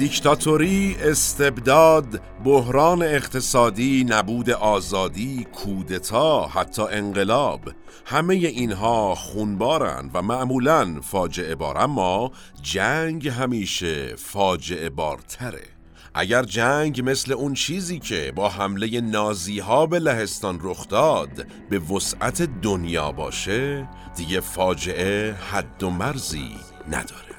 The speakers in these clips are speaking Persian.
دیکتاتوری، استبداد، بحران اقتصادی، نبود آزادی، کودتا، حتی انقلاب. همه اینها خونبارن و معمولا فاجعه بار. اما جنگ همیشه فاجعه بارتره. اگر جنگ مثل اون چیزی که با حمله نازی ها به لهستان رخ داد به وسعت دنیا باشه دیگه فاجعه حد و مرزی نداره.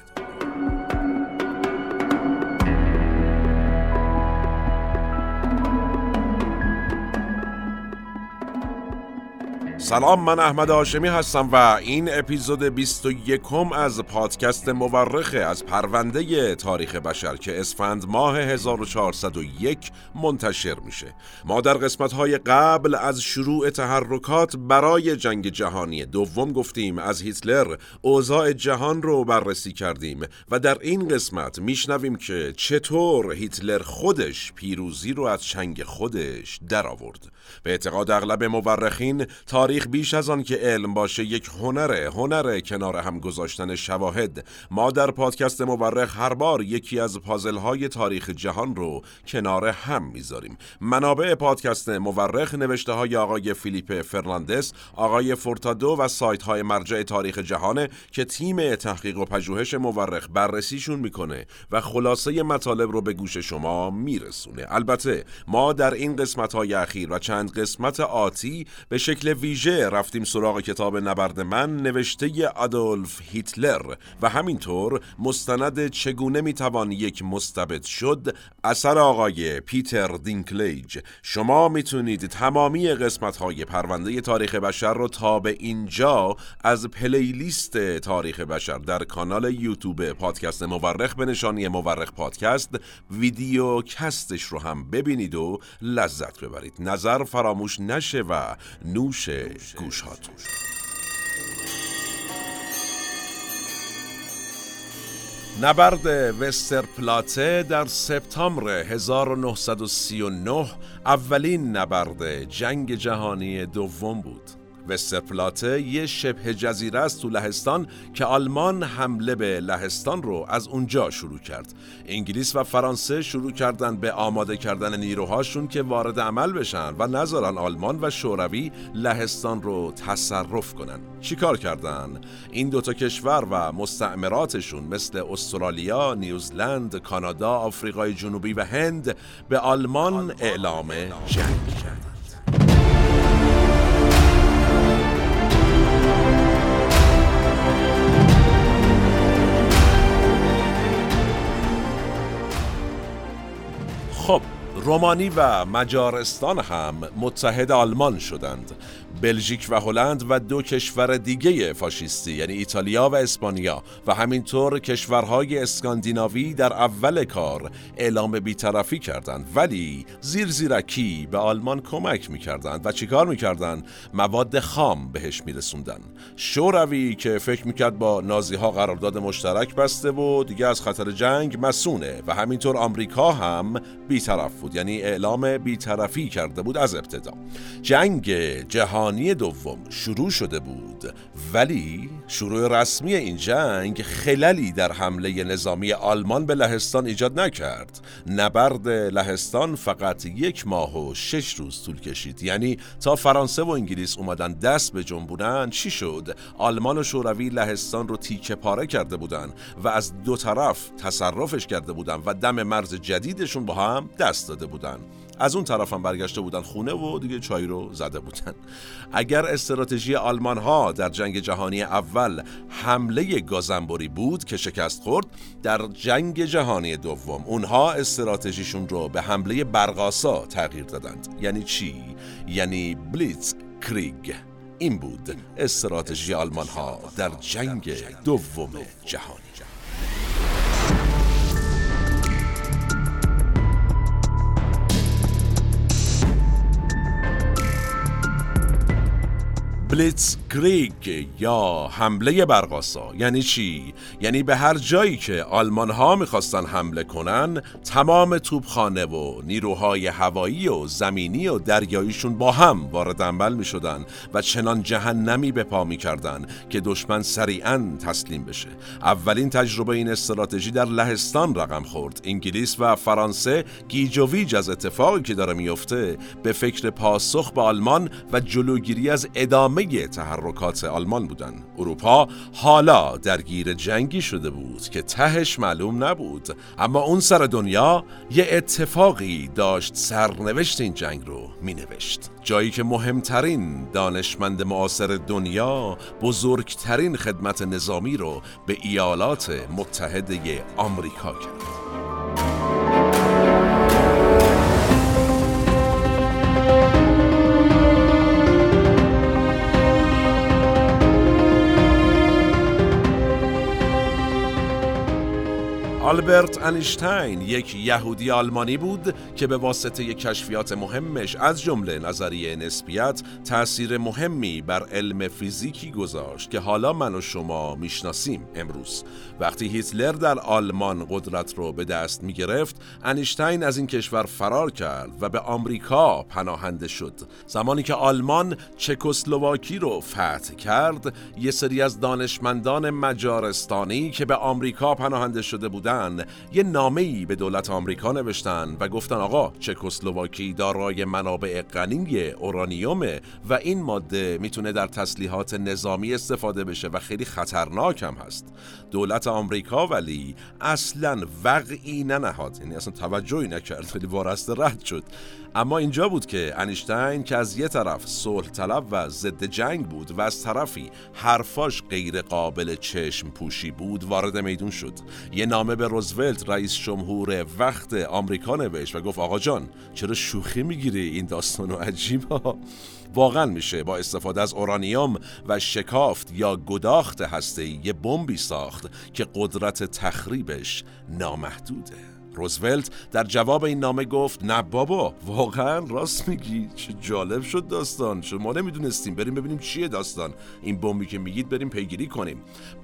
سلام من احمد آشمی هستم و این اپیزود 21 از پادکست مورخه از پرونده تاریخ بشر که اسفند ماه 1401 منتشر میشه. ما در قسمت های قبل از شروع تحرکات برای جنگ جهانی دوم گفتیم از هیتلر اوضاع جهان رو بررسی کردیم و در این قسمت میشنویم که چطور هیتلر خودش پیروزی رو از چنگ خودش درآورد. به اعتقاد اغلب مورخین تاریخ بیش از آن که علم باشه یک هنره هنره کنار هم گذاشتن شواهد. ما در پادکست مورخ هر بار یکی از پازل های تاریخ جهان رو کنار هم می‌ذاریم. منابع پادکست مورخ نوشته های آقای فیلیپ فرناندس آقای فورتادو و سایت های مرجع تاریخ جهانه که تیم تحقیق و پژوهش مورخ بررسیشون می‌کنه و خلاصه مطالب رو به گوش شما میرسونه. البته ما در این قسمت های اخیر و چند قسمت آتی به شکل ویژه رفتیم سراغ کتاب نبرد من نوشته آدولف هیتلر و همینطور مستند چگونه می‌توان یک مستبد شد؟ اثر آقای پیتر دینکلیج. شما می‌تونید تمامی قسمت های پرونده تاریخ بشر رو تا به اینجا از پلیلیست تاریخ بشر در کانال یوتیوب پادکست مورخ به نشانی مورخ پادکست ویدیو کستش رو هم ببینید و لذت ببرید. نظر فراموش نشه و نوش گوش هاتون. نبرد وسترپلاته در سپتامبر 1939 اولین نبرد جنگ جهانی دوم بود. وسترپلاته یه شبه جزیره است تو لهستان که آلمان حمله به لهستان رو از اونجا شروع کرد. انگلیس و فرانسه شروع کردن به آماده کردن نیروهاشون که وارد عمل بشن و نذارن آلمان و شوروی لهستان رو تصرف کنن. چیکار کردن؟ این دوتا کشور و مستعمراتشون مثل استرالیا، نیوزلند، کانادا، آفریقای جنوبی و هند به آلمان اعلام جنگ کردند خب رومانی و مجارستان هم متحد آلمان شدند. بلژیک و هلند و دو کشور دیگه فاشیستی یعنی ایتالیا و اسپانیا. و همینطور کشورهای اسکاندیناوی در اول کار اعلام بیطرفی کردند ولی زیر زیرکی به آلمان کمک می‌کردند. و چیکار می‌کردند؟ مواد خام بهش میرسوندن شوروی که فکر می‌کرد با نازی ها قرارداد مشترک بسته و دیگه از خطر جنگ مسونه. و همینطور آمریکا هم بیطرف بود یعنی اعلام بیطرفی کرده بود از ابتدا. جنگ جهان جهانی دوم شروع شده بود. ولی شروع رسمی این جنگ خللی در حمله نظامی آلمان به لهستان ایجاد نکرد. نبرد لهستان فقط یک ماه و شش روز طول کشید. یعنی تا فرانسه و انگلیس اومدن دست به جنبونن چی شد؟ آلمان و شوروی لهستان رو تیکه پاره کرده بودن و از دو طرف تصرفش کرده بودن و دم مرز جدیدشون با هم دست داده بودن. از اون طرف هم برگشته بودن خونه و دیگه چای رو زده بودن. اگر استراتژی آلمان ها در جنگ جهانی اول حمله گازنبوری بود که شکست خورد در جنگ جهانی دوم اونها استراتژیشون رو به حمله برقاسا تغییر دادند. یعنی چی؟ یعنی بلیتز کریگ این بود استراتژی آلمان ها در جنگ دوم جهانی. بلیتز کریگ یا حمله برقاسا یعنی چی؟ یعنی به هر جایی که آلمان ها می‌خواستن حمله کنن تمام توپخانه و نیروهای هوایی و زمینی و دریاییشون با هم وارد عمل می‌شدن و چنان جهنمی به پا می‌کردن که دشمن سریعا تسلیم بشه. اولین تجربه این استراتژی در لهستان رقم خورد. انگلیس و فرانسه گیج از اتفاقی که داره میفته به فکر پاسخ به آلمان و جلوگیری از ادامه تحرکات آلمان بودن. اروپا حالا درگیر جنگی شده بود که تهش معلوم نبود. اما اون سر دنیا یه اتفاقی داشت سرنوشت این جنگ رو می نوشت جایی که مهمترین دانشمند معاصر دنیا بزرگترین خدمت نظامی رو به ایالات متحده آمریکا کرد. آلبرت انیشتین یک یهودی آلمانی بود که به واسطه کشفیات مهمش از جمله نظریه نسبیت تأثیر مهمی بر علم فیزیکی گذاشت که حالا من و شما می‌شناسیم امروز. وقتی هیتلر در آلمان قدرت رو به دست می گرفت انیشتین از این کشور فرار کرد و به آمریکا پناهنده شد. زمانی که آلمان چکسلواکی رو فتح کرد یه سری از دانشمندان مجارستانی که به آمریکا پناهنده شده بودند یه نامه ای به دولت آمریکا نوشتن و گفتن آقا چکسلواکی دارای منابع غنی اورانیومه و این ماده می‌تونه در تسلیحات نظامی استفاده بشه و خیلی خطرناک هم هست. دولت آمریکا ولی اصلا وقعی ننهاد. یعنی اصلا توجهی نکرد. ولی وارسته رد شد. اما اینجا بود که انیشتین که از یه طرف صلح طلب و ضد جنگ بود و از طرفی حرفاش غیر قابل چشم پوشی بود وارد میدون شد. یه نامه به روزولت رئیس جمهور وقت آمریکا نوشت و گفت آقا جان چرا شوخی می‌گیری این داستان و عجیبا؟ واقعا میشه با استفاده از اورانیوم و شکافت یا گداخت هسته یه بمبی ساخت که قدرت تخریبش نامحدوده. روزولت در جواب این نامه گفت نه بابا واقعا راست میگی. چه جالب شد داستان. شما نمی‌دونستیم. بریم ببینیم چیه داستان. این بمبی که میگید بریم پیگیری کنیم.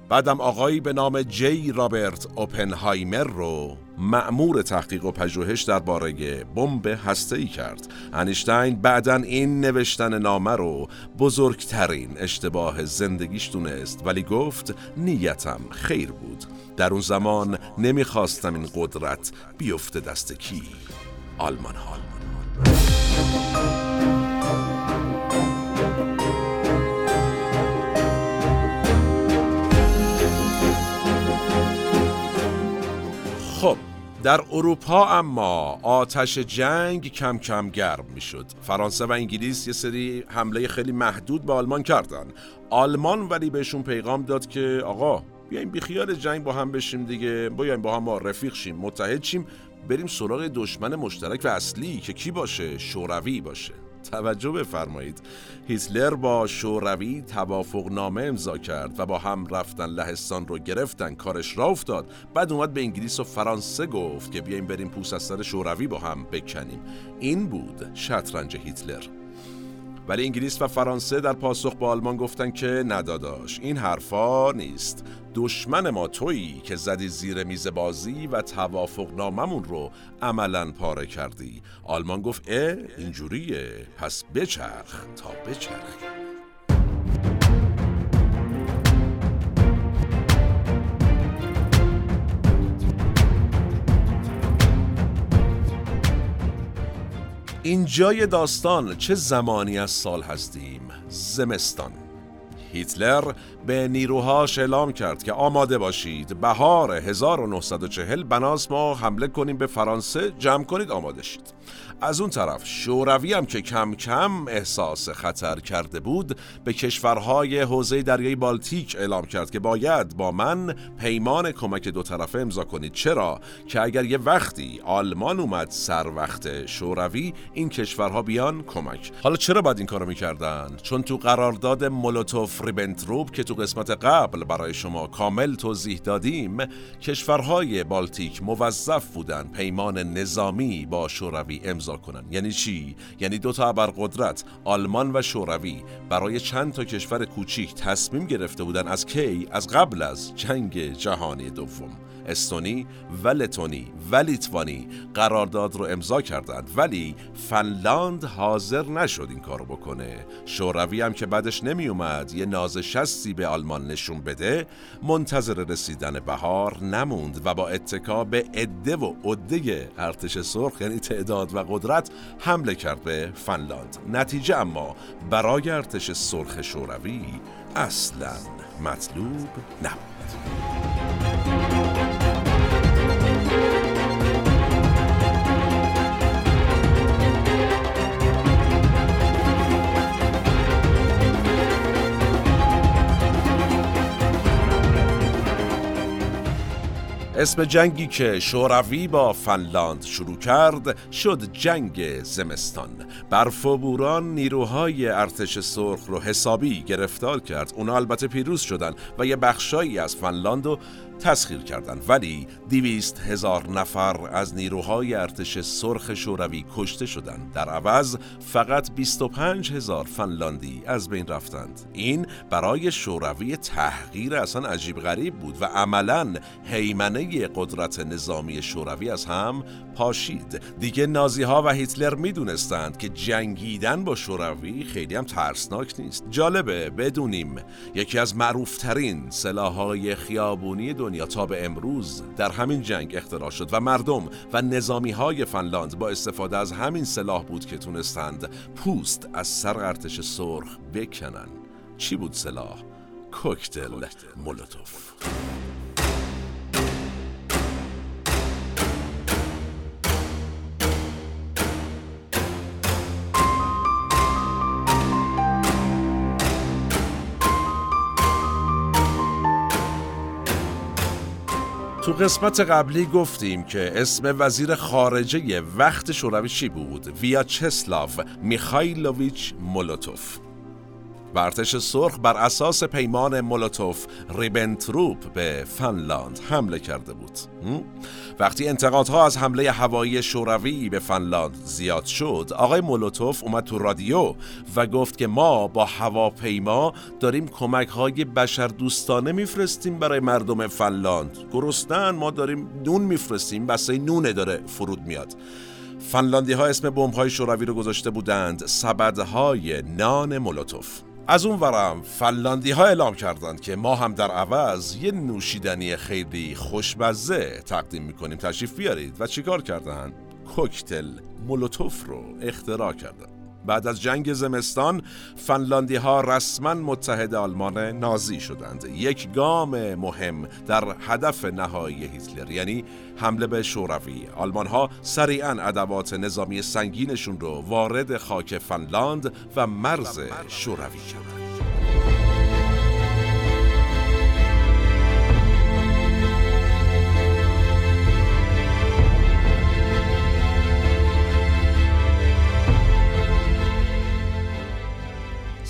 بعدم آقایی به نام جی رابرت اوپنهایمر رو معمور تحقیق و پژوهش درباره بمب هسته‌ای کرد. انیشتین بعدا این نوشتن نامه رو بزرگترین اشتباه زندگیش دونست. ولی گفت نیتم خیر بود. در اون زمان نمی‌خواستم این قدرت بیفته دست کی؟ آلمان ها. خب در اروپا اما آتش جنگ کم کم گرم می شد. فرانسه و انگلیس یه سری حمله خیلی محدود به آلمان کردن. آلمان ولی بهشون پیغام داد که آقا بیایم بیخیال جنگ با هم بشیم دیگه. بیایم با هم ما رفیق شیم متحد شیم. بریم سراغ دشمن مشترک و اصلی که کی باشه؟ شوروی باشه. توجه بفرمایید. هیتلر با شوروی توافق نامه امضا کرد و با هم رفتن لهستان رو گرفتن. کارش را افتاد. بعد اومد به انگلیس و فرانسه گفت که بیایم بریم پوست از سر شوروی با هم بکنیم. این بود شطرنج هیتلر. ولی انگلیس و فرانسه در پاسخ به آلمان گفتن که نداداش این حرفا نیست. دشمن ما تویی که زدی زیر میز بازی و توافق ناممون رو عملا پاره کردی. آلمان گفت اه اینجوریه. پس بچرخ تا بچرخی اینجای داستان چه زمانی از سال هستیم؟ زمستان. هیتلر به نیروهاش اعلام کرد که آماده باشید. بهار 1940 بناس ما حمله کنیم به فرانسه جمع کنید آماده شید. از اون طرف شوروی هم که کم کم احساس خطر کرده بود به کشورهای حوزه دریای بالتیک اعلام کرد که باید با من پیمان کمک دو طرفه امضا کنید. چرا؟ که اگر یه وقتی آلمان اومد سر وقت شوروی این کشورها بیان کمک. حالا چرا باید این کارو می‌کردن؟ چون تو قرارداد مولوتوف ریبنتروپ که تو قسمت قبل برای شما کامل توضیح دادیم کشورهای بالتیک موظف بودن پیمان نظامی با شوروی امضا کنند یعنی چی؟ یعنی دو تا ابرقدرت آلمان و شوروی برای چند تا کشور کوچیک تصمیم گرفته بودن از کی؟ از قبل از جنگ جهانی دوم. استونی و لتونی و لیتوانی قرارداد رو امضا کردند ولی فنلاند حاضر نشد این کارو بکنه. شوروی هم که بعدش نمی اومد یه نازشستی به آلمان نشون بده منتظر رسیدن بهار نموند و با اتکا به عده و عده ارتش سرخ یعنی تعداد و قدرت حمله کرد به فنلاند. نتیجه اما برای ارتش سرخ شوروی اصلا مطلوب نبود. اسم جنگی که شوروی با فنلاند شروع کرد شد جنگ زمستان. برف و بوران نیروهای ارتش سرخ رو حسابی گرفتار کرد. اونا البته پیروز شدن و یه بخشایی از فنلاند رو تسخیر کردند ولی دیویست هزار نفر از نیروهای ارتش سرخ شوروی کشته شدند. در عوض فقط 25 هزار فنلاندی از بین رفتند. این برای شوروی تحقیر اصلا عجیب غریب بود و عملا حیمنه قدرت نظامی شوروی از هم پاشید. دیگه نازی ها و هیتلر می‌دونستند که جنگیدن با شوروی خیلی هم ترسناک نیست. جالبه بدونیم. یکی از معروفترین سلاحهای خیابونی دنیا تا به امروز در همین جنگ اختراع شد و مردم و نظامی های فنلاند با استفاده از همین سلاح بود که تونستند پوست از سر ارتش سرخ بکنن چی بود سلاح؟ کوکتل مولوتوف تو قسمت قبلی گفتیم که اسم وزیر خارجه وقت شوروی چی بود؟ ویاچسلاو میخایلوویچ مولوتوف ارتش سرخ بر اساس پیمان مولوتوف ریبنتروپ به فنلاند حمله کرده بود. وقتی انتقادها از حمله هوایی شوروی به فنلاند زیاد شد آقای مولوتوف اومد تو رادیو و گفت که ما با هواپیما داریم کمک های بشر دوستانه میفرستیم برای مردم فنلاند. گرستن ما داریم نون میفرستیم بسه نونه داره فرود میاد. فنلاندی ها اسم بمب های شوروی رو گذاشته بودند. سبدهای نان مولوتوف. از اون ورم فلاندی ها اعلام کردند که ما هم در عوض یه نوشیدنی خیلی خوشمزه تقدیم می‌کنیم. تشریف بیارید. و چیکار کردن؟ کوکتل مولوتوف رو اختراع کردند بعد از جنگ زمستان فنلاندی ها رسما متحد آلمان نازی شدند. یک گام مهم در هدف نهایی هیتلر یعنی حمله به شوروی. آلمان ها سریعا ادوات نظامی سنگینشون رو وارد خاک فنلاند و مرز شوروی کردند.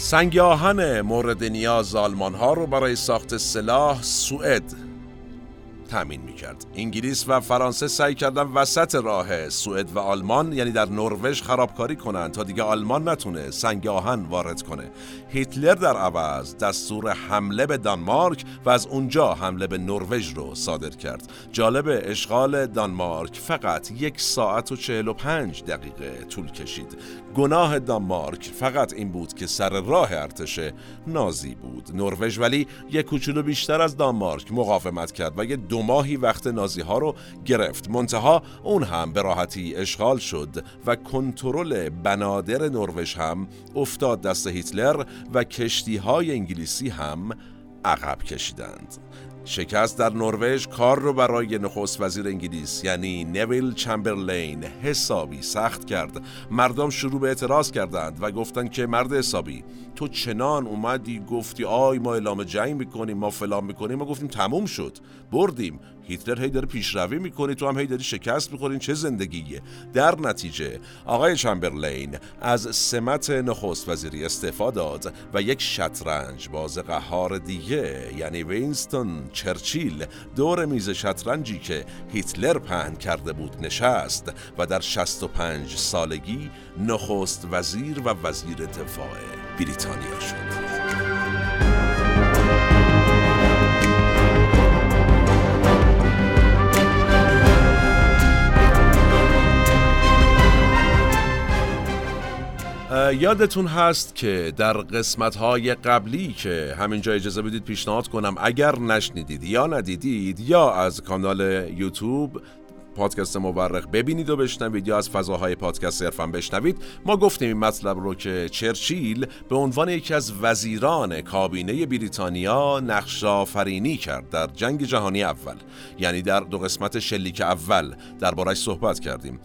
سنگ آهن مورد نیاز آلمان ها رو برای ساخت سلاح سوئد تأمین می‌کرد. انگلیس و فرانسه سعی کردن وسط راه سوئد و آلمان یعنی در نروژ خرابکاری کنند تا دیگه آلمان نتونه سنگ آهن وارد کنه. هیتلر در عوض دستور حمله به دانمارک و از اونجا حمله به نروژ رو صادر کرد. جالب اشغال دانمارک فقط یک ساعت و چهل و پنج دقیقه طول کشید. گناه دانمارک فقط این بود که سر راه ارتش نازی بود. نروژ ولی یک کوچولو بیشتر از دانمارک مقاومت کرد و یه دو ماهی وقت نازی ها رو گرفت. منتها اون هم به راحتی اشغال شد و کنترل بنادر نروژ هم افتاد دست هیتلر و کشتی های انگلیسی هم عقب کشیدند. شکست در نروژ کار رو برای نخست وزیر انگلیس یعنی نویل چمبرلین حسابی سخت کرد. مردم شروع به اعتراض کردند و گفتند که مرد حسابی تو چنان اومدی گفتی آی ما اعلام جنگ می‌کنیم ما فلان می‌کنیم ما گفتیم تموم شد بردیم. هیتلر هی داره پیشروی می‌کنی تو هم هی داری شکست می‌خورین چه زندگیه؟ در نتیجه آقای چمبرلین از سمت نخست وزیری استعفا داد و یک شطرنج باز قهار دیگه یعنی وینستون چرچیل دور میز شطرنجی که هیتلر پهن کرده بود نشست و در 65 سالگی نخست وزیر و وزیر دفاع بریتانیا شد. یادتون هست که در قسمت های قبلی که همینجا اجازه بدید پیشنهاد کنم اگر نشنیدید یا ندیدید یا از کانال یوتیوب پادکست مورخ ببینید و بشنوید یا از فضاهای پادکست صرفا بشنوید ما گفتیم این مطلب رو که چرچیل به عنوان یکی از وزیران کابینه بریتانیا نقش آفرینی کرد در جنگ جهانی اول یعنی در دو قسمت شلیک اول دربارش صحبت کردیم.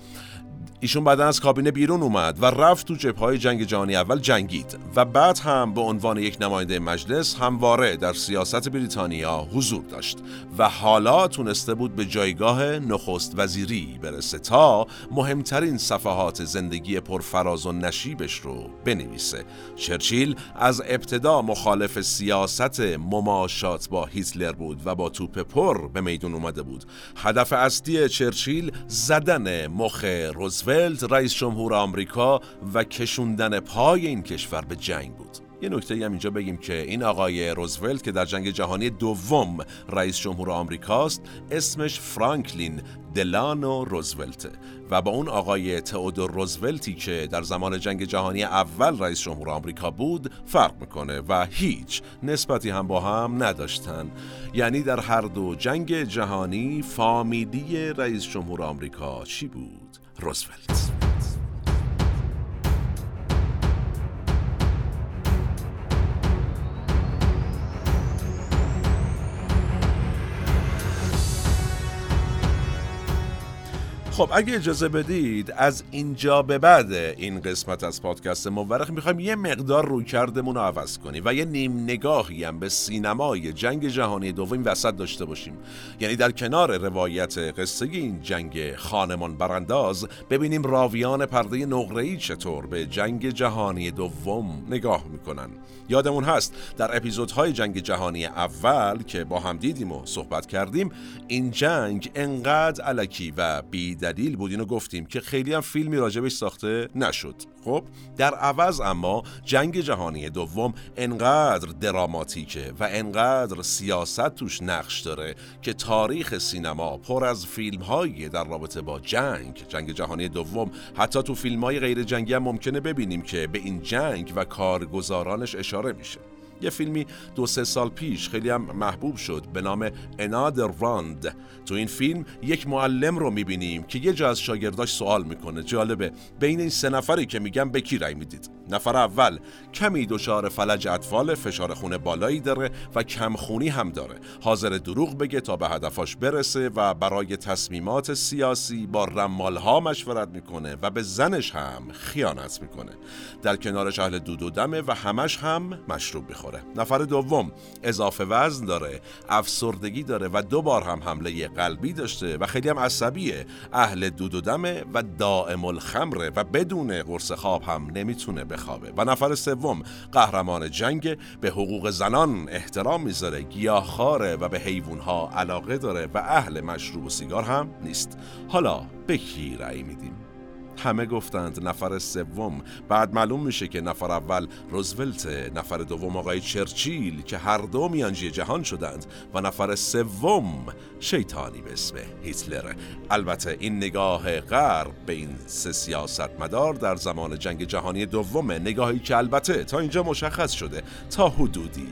ایشون بعدا از کابینه بیرون اومد و رفت تو جبهه جنگ جهانی اول جنگید و بعد هم به عنوان یک نماینده مجلس همواره در سیاست بریتانیا حضور داشت و حالا تونسته بود به جایگاه نخست وزیری برسه تا مهمترین صفحات زندگی پرفراز و نشیبش رو بنویسه. چرچیل از ابتدا مخالف سیاست مماشات با هیتلر بود و با توپ پر به میدون اومده بود. هدف اصلی چرچیل زدن مخ روزولت رئیس جمهور آمریکا و کشوندن پای این کشور به جنگ بود. یه نکته هم اینجا بگیم که این آقای روزولت که در جنگ جهانی دوم رئیس جمهور آمریکاست اسمش فرانکلین دلانو روزولت و با اون آقای تئودور روزولتی که در زمان جنگ جهانی اول رئیس جمهور آمریکا بود فرق می‌کنه و هیچ نسبتی هم با هم نداشتن. یعنی در هر دو جنگ جهانی فامیلی رئیس جمهور آمریکا چی بود؟ روزولت خب اگه اجازه بدید از اینجا به بعد این قسمت از پادکست مورخ می‌خوایم یه مقدار روی رو عوض کنیم و یه نیم نگاهی هم به سینمای جنگ جهانی دوم وسط داشته باشیم. یعنی در کنار روایت قصه این جنگ خانمان برانداز ببینیم راویان پرده نقره‌ای چطور به جنگ جهانی دوم نگاه می‌کنن. یادمون هست در اپیزودهای جنگ جهانی اول که با هم دیدیم و صحبت کردیم این جنگ انقدر علکی و بی دلیل بود اینو گفتیم که خیلی هم فیلمی راجبش ساخته نشد. خب در عوض اما جنگ جهانی دوم انقدر دراماتیکه و انقدر سیاست توش نقش داره که تاریخ سینما پر از فیلم در رابطه با جنگ جنگ جهانی دوم. حتی تو فیلم های غیر جنگی هم ممکنه ببینیم که به این جنگ و کارگزارانش اشاره میشه. یه فیلمی دو سه سال پیش خیلی هم محبوب شد به نام انادر راند تو این فیلم یک معلم رو می‌بینیم که یه جا از شاگرداش سوال می‌کنه. جالبه. بین این سه نفری که میگم به کی رأی می‌دید؟ نفر اول کمی دچار فلج اطفال فشار خونه بالایی داره و کمخونی هم داره. حاضر دروغ بگه تا به هدفاش برسه و برای تصمیمات سیاسی با رمالها مشورت می‌کنه و به زنش هم خیانت می‌کنه. در کنارش اهل دود و دمه و همش هم مشروب می‌خوره. نفر دوم اضافه وزن داره افسردگی داره و دو بار هم حمله قلبی داشته و خیلی هم عصبیه. اهل دود و دمه و دائم الخمره و بدون قرص خواب هم نمی‌تونه بخوابه. و نفر سوم قهرمان جنگ به حقوق زنان احترام می‌ذاره. گیاهخواره و به حیوانها علاقه داره و اهل مشروب و سیگار هم نیست. حالا به کی رأی میدیم؟ همه گفتند نفر سوم. بعد معلوم میشه که نفر اول روزولت نفر دوم آقای چرچیل که هر دو میانجی جهان شدند و نفر سوم شیطانی به اسم هیتلر. البته این نگاه غرب به این سه سیاست مدار در زمان جنگ جهانی دوم نگاهی که البته تا اینجا مشخص شده تا حدودی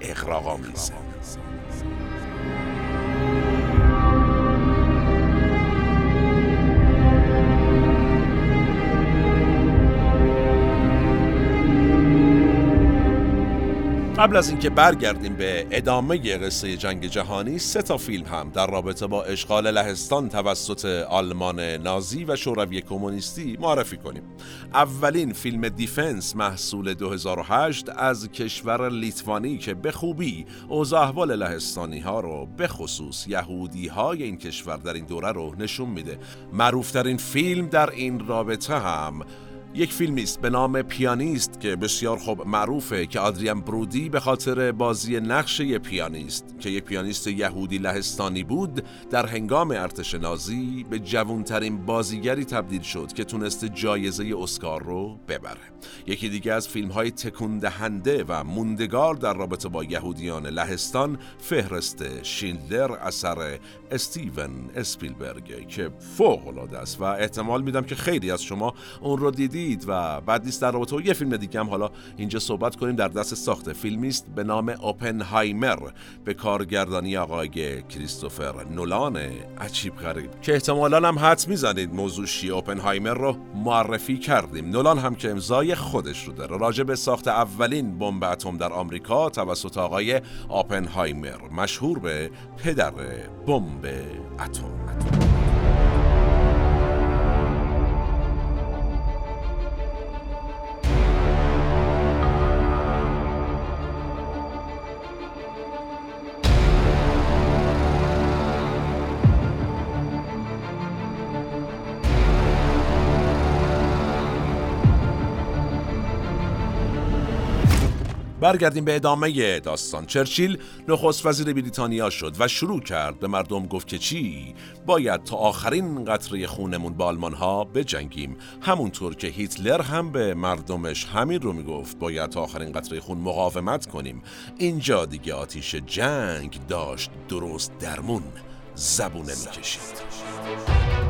اقراق‌آمیزه قبل از اینکه برگردیم به ادامه قصه جنگ جهانی سه تا فیلم هم در رابطه با اشغال لهستان توسط آلمان نازی و شوروی کمونیستی معرفی کنیم. اولین فیلم دیفنس محصول 2008 از کشور لیتوانی که به خوبی اوضاع احوال لهستانی ها رو به خصوص یهودی های این کشور در این دوره رو نشون میده. معروفترین فیلم در این رابطه هم یک فیلمی است به نام پیانیست که بسیار خوب معروفه که آدریان برودی به خاطر بازی نقش پیانیست که یک پیانیست یهودی لهستانی بود در هنگام ارتش نازی به جوانترین بازیگری تبدیل شد که تونست جایزه اسکار رو ببره. یکی دیگه از فیلم های تکون دهنده و موندگار در رابطه با یهودیان لهستان فهرست شیلدر اثر استیون اسپیلبرگ که فوق العاده است. و احتمال میدم که خیلی از شما اون رو دیدید و بعد نیست در رابطه یه فیلم دیگه هم حالا اینجا صحبت کنیم در دست ساخته فیلمی است به نام اوپنهایمر به کارگردانی آقای کریستوفر نولان عجیب غریب که احتمالا هم حد می‌زنید موضوع شی اوپنهایمر رو معرفی کردیم. نولان هم که امضای خودش رو داره. راجع به ساخت اولین بمب اتم در آمریکا توسط آقای اوپنهایمر مشهور به پدر بمب اتم. برگردیم به ادامه داستان. چرچیل نخست وزیر بریتانیا شد و شروع کرد. به مردم گفت که چی؟ باید تا آخرین قطره خونمون با آلمان ها بجنگیم. همونطور که هیتلر هم به مردمش همین رو می‌گفت. باید تا آخرین قطره خون مقاومت کنیم. اینجا دیگه آتیش جنگ داشت درست درمون زبونه می‌کشید.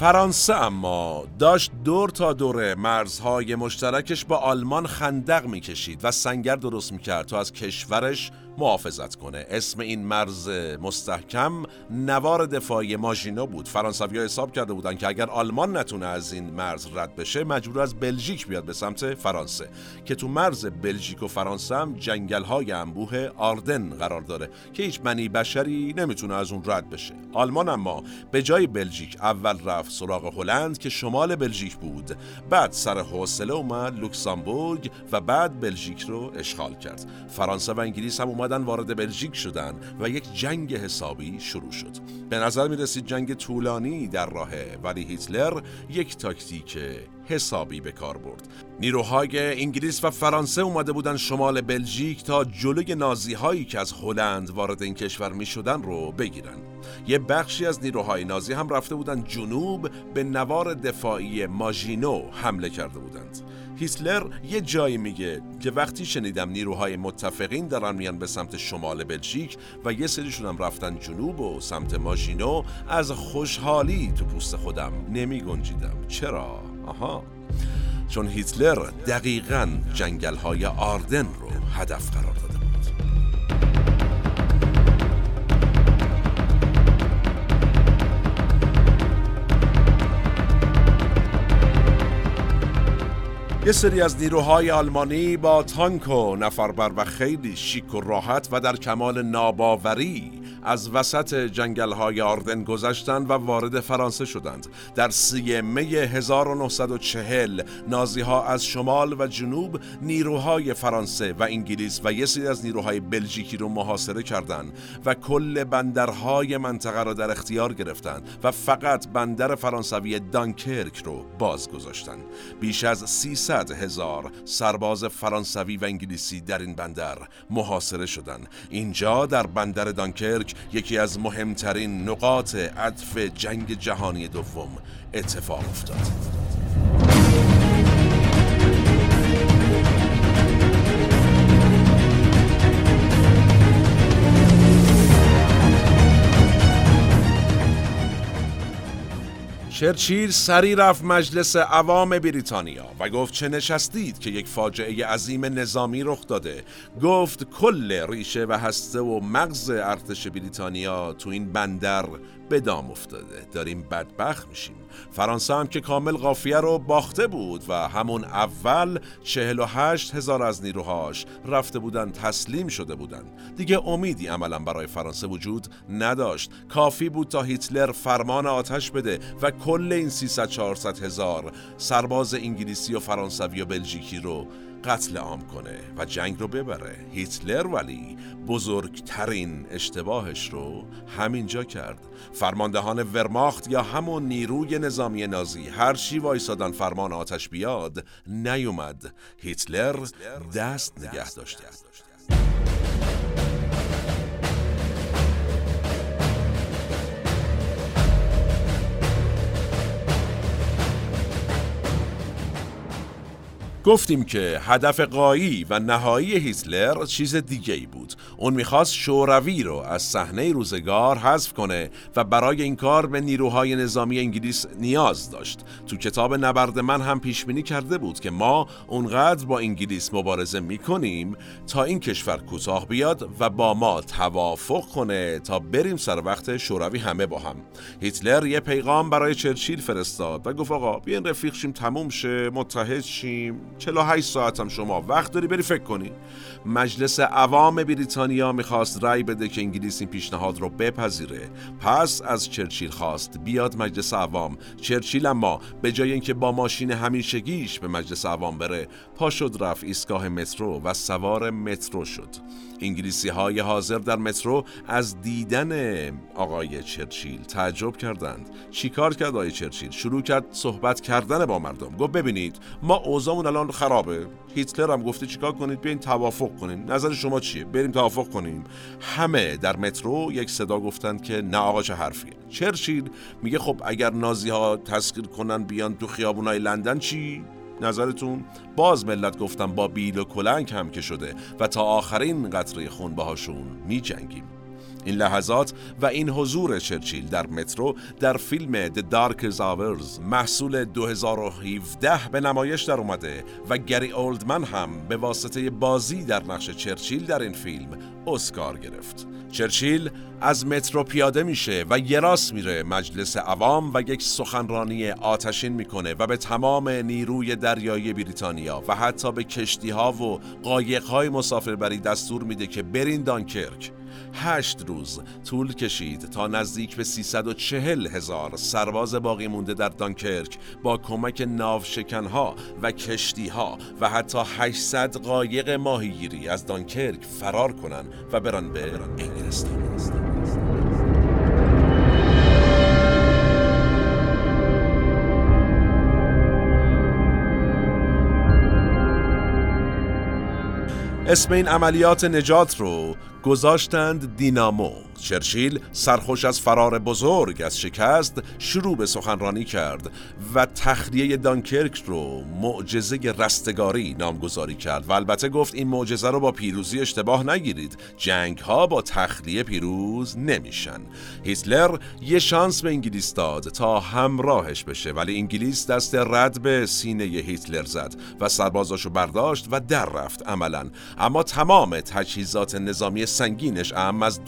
فرانسه اما داشت دور تا دور مرزهای مشترکش با آلمان خندق می‌کشید و سنگر درست می‌کرد تا از کشورش محافظت کنه. اسم این مرز مستحکم نوار دفاعی ماژینو بود. فرانسوی ها حساب کرده بودن که اگر آلمان نتونه از این مرز رد بشه مجبور از بلژیک بیاد به سمت فرانسه که تو مرز بلژیک و فرانسه هم جنگل های انبوه آردن قرار داره که هیچ منی بشری نمی‌تونه از اون رد بشه. آلمان اما به جای بلژیک اول رفت سراغ هلند که شمال بلژیک بود. بعد سر حوصله اومد لوکسامبورگ و بعد بلژیک رو اشغال کرد. فرانسه و انگلیس هم اومدن وارد بلژیک شدن و یک جنگ حسابی شروع شد. به نظر می رسید جنگ طولانی در راهه ولی هیتلر یک تاکتیک حسابی به کار برد. نیروهای انگلیس و فرانسه اومده بودن شمال بلژیک تا جلوی نازی هایی که از هلند وارد این کشور می شدن رو بگیرن. یه بخشی از نیروهای نازی هم رفته بودن جنوب به نوار دفاعی ماژینو حمله کرده بودند. هیتلر یه جایی میگه که وقتی شنیدم نیروهای متفقین دارن میان به سمت شمال بلژیک و یه سریشون هم رفتن جنوب و سمت ماژینو از خوشحالی تو پوست خودم نمی گنجیدم چرا؟ آها. چون هیتلر دقیقا جنگل های آردن رو هدف قرار داده. یه سری از نیروهای آلمانی با تانک و نفربر و خیلی شیک و راحت و در کمال ناباوری از وسط جنگل های آردن گذشتند و وارد فرانسه شدند. در سی می 1940 نازی ها از شمال و جنوب نیروهای فرانسه و انگلیس و یه سری از نیروهای بلژیکی رو محاصره کردند و کل بندرهای منطقه را در اختیار گرفتند و فقط بندر فرانسوی دانکرک رو باز گذاشتند بیش از 300 هزار سرباز فرانسوی و انگلیسی در این بندر محاصره شدند. اینجا در بندر دانکرک یکی از مهمترین نقاط عطف جنگ جهانی دوم اتفاق افتاد. چرچیل سری رفت مجلس عوام بریتانیا و گفت چه نشستید که یک فاجعه عظیم نظامی رخ داده. گفت کل ریشه و هسته و مغز ارتش بریتانیا تو این بندر به دام افتاده. داریم بدبخت میشیم. فرانسه هم که کامل قافیه رو باخته بود و همون اول چهل و هشت هزار از نیروهاش رفته بودن تسلیم شده بودن. دیگه امیدی عملا برای فرانسه وجود نداشت. کافی بود تا هیتلر فرمان آتش بده و کل این 300 400 هزار سرباز انگلیسی و فرانسوی و بلژیکی رو قتل عام کنه و جنگ رو ببره. هیتلر ولی بزرگترین اشتباهش رو همینجا کرد. فرماندهان ورماخت یا همون نیروی نظامی نازی هر چی وایسادن فرمان آتش بیاد نیومد. هیتلر دست نگه داشته. گفتیم که هدف قایی و نهایی هیتلر چیز دیگه ای بود. اون می‌خواست شوروی رو از صحنه روزگار حذف کنه و برای این کار به نیروهای نظامی انگلیس نیاز داشت. تو کتاب نبرد من هم پیش بینی کرده بود که ما اونقدر با انگلیس مبارزه می‌کنیم تا این کشور کوتاه بیاد و با ما توافق کنه تا بریم سر وقت شوروی همه با هم. هیتلر یه پیغام برای چرچیل فرستاد و گفت آقا بیاین رفیق شیم تموم شه متحد شیم. 48 ساعت هم شما وقت داری بری فکر کنی. مجلس عوام بریتانیا می‌خواست رأی بده که انگلیس این پیشنهاد رو بپذیره. پس از چرچیل خواست بیاد مجلس عوام. چرچیل اما به جای اینکه با ماشین همیشگیش به مجلس عوام بره پا شد رفت ایستگاه مترو و سوار مترو شد. انگلیسی های حاضر در مترو از دیدن آقای چرچیل تعجب کردند. چیکار کرد آقای چرچیل؟ شروع کرد صحبت کردن با مردم. گفت ببینید ما اوضاعمون الان خرابه. هیتلر هم گفته چیکار کنید؟ بیاین توافق کنیم نظر شما چیه؟ بریم توافق کنیم. همه در مترو یک صدا گفتند که نه آقا چه حرفیه. چرچیل میگه خب اگر نازی ها تسخیر کنن بیان تو خیابونای لندن چی؟ نظرتون؟ باز ملت گفتم با بیل و کلنگ هم که شده و تا آخرین قطره خون باهاشون می جنگیم این لحظات و این حضور چرچیل در مترو در فیلم The Dark Hours محصول 2017 به نمایش در اومده و گری اولدمن هم به واسطه بازی در نقش چرچیل در این فیلم اسکار گرفت. چرچیل از مترو پیاده میشه و یه راست میره مجلس عوام و یک سخنرانی آتشین می‌کنه و به تمام نیروی دریایی بریتانیا و حتی به کشتی ها و قایق های مسافربری دستور میده که برین دانکرک هشت روز طول کشید تا نزدیک به 340 هزار سرباز باقی مونده در دانکرک با کمک ناوشکنها و کشتیها و حتی 800 قایق ماهیگیری از دانکرک فرار کنن و برن به انگلستان. اسم این عملیات نجات رو گذاشتند دینامو. چرچیل سرخوش از فرار بزرگ از شکست شروع به سخنرانی کرد و تخلیه دانکرک رو معجزه رستگاری نامگذاری کرد و البته گفت این معجزه رو با پیروزی اشتباه نگیرید. جنگ ها با تخلیه پیروز نمیشن. هیتلر یه شانس به انگلیس داد تا همراهش بشه ولی انگلیس دست رد به سینه هیتلر زد و سربازاشو برداشت و در رفت عملا. اما تمام تجهیزات نظامی سنگینش ام از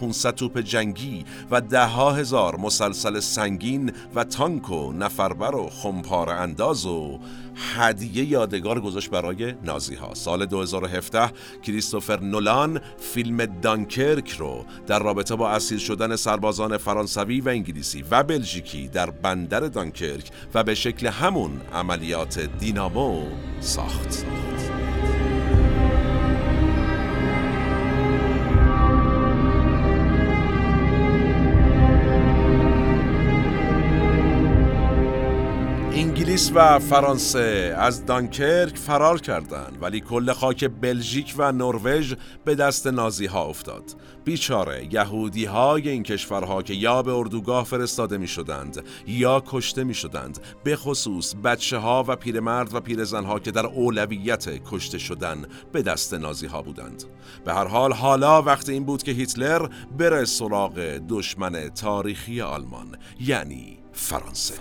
2500 توپ جنگی و ده هزار مسلسل سنگین و تانک و نفربر و خمپار انداز و هدیه یادگار گذاشت برای نازی ها سال 2017 کریستوفر نولان فیلم دانکرک رو در رابطه با اسیر شدن سربازان فرانسوی و انگلیسی و بلژیکی در بندر دانکرک و به شکل همون عملیات دینامو ساخت. انگلیس و فرانسه از دانکرک فرار کردند ولی کل خاک بلژیک و نروژ به دست نازی ها افتاد. بیچاره یهودی های این کشورها که یا به اردوگاه فرستاده می شدند یا کشته می شدند به خصوص بچه ها و پیرمرد و پیرزن ها که در اولویت کشته شدن به دست نازی ها بودند. به هر حال حالا وقت این بود که هیتلر بره سراغ دشمن تاریخی آلمان یعنی فرانسه.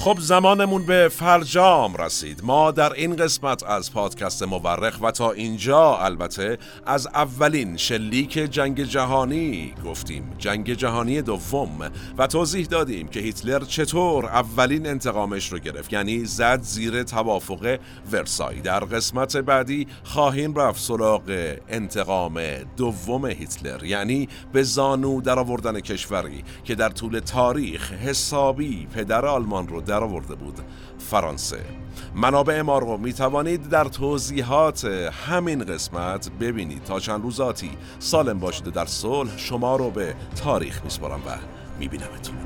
خب زمانمون به فرجام رسید. ما در این قسمت از پادکست مورخ و تا اینجا البته از اولین شلیک جنگ جهانی گفتیم. جنگ جهانی دوم و توضیح دادیم که هیتلر چطور اولین انتقامش رو گرفت. یعنی زد زیر توافق ورسای. در قسمت بعدی خواهیم رفت سراغ انتقام دوم هیتلر. یعنی به زانو در آوردن کشوری که در طول تاریخ حسابی پدر آلمان رو در آورده بود. فرانسه. منابع ما رو می توانید در توضیحات همین قسمت ببینید. تا چند روزاتی سالم باشید در صلح شما رو به تاریخ میسپارم و میبینمتون.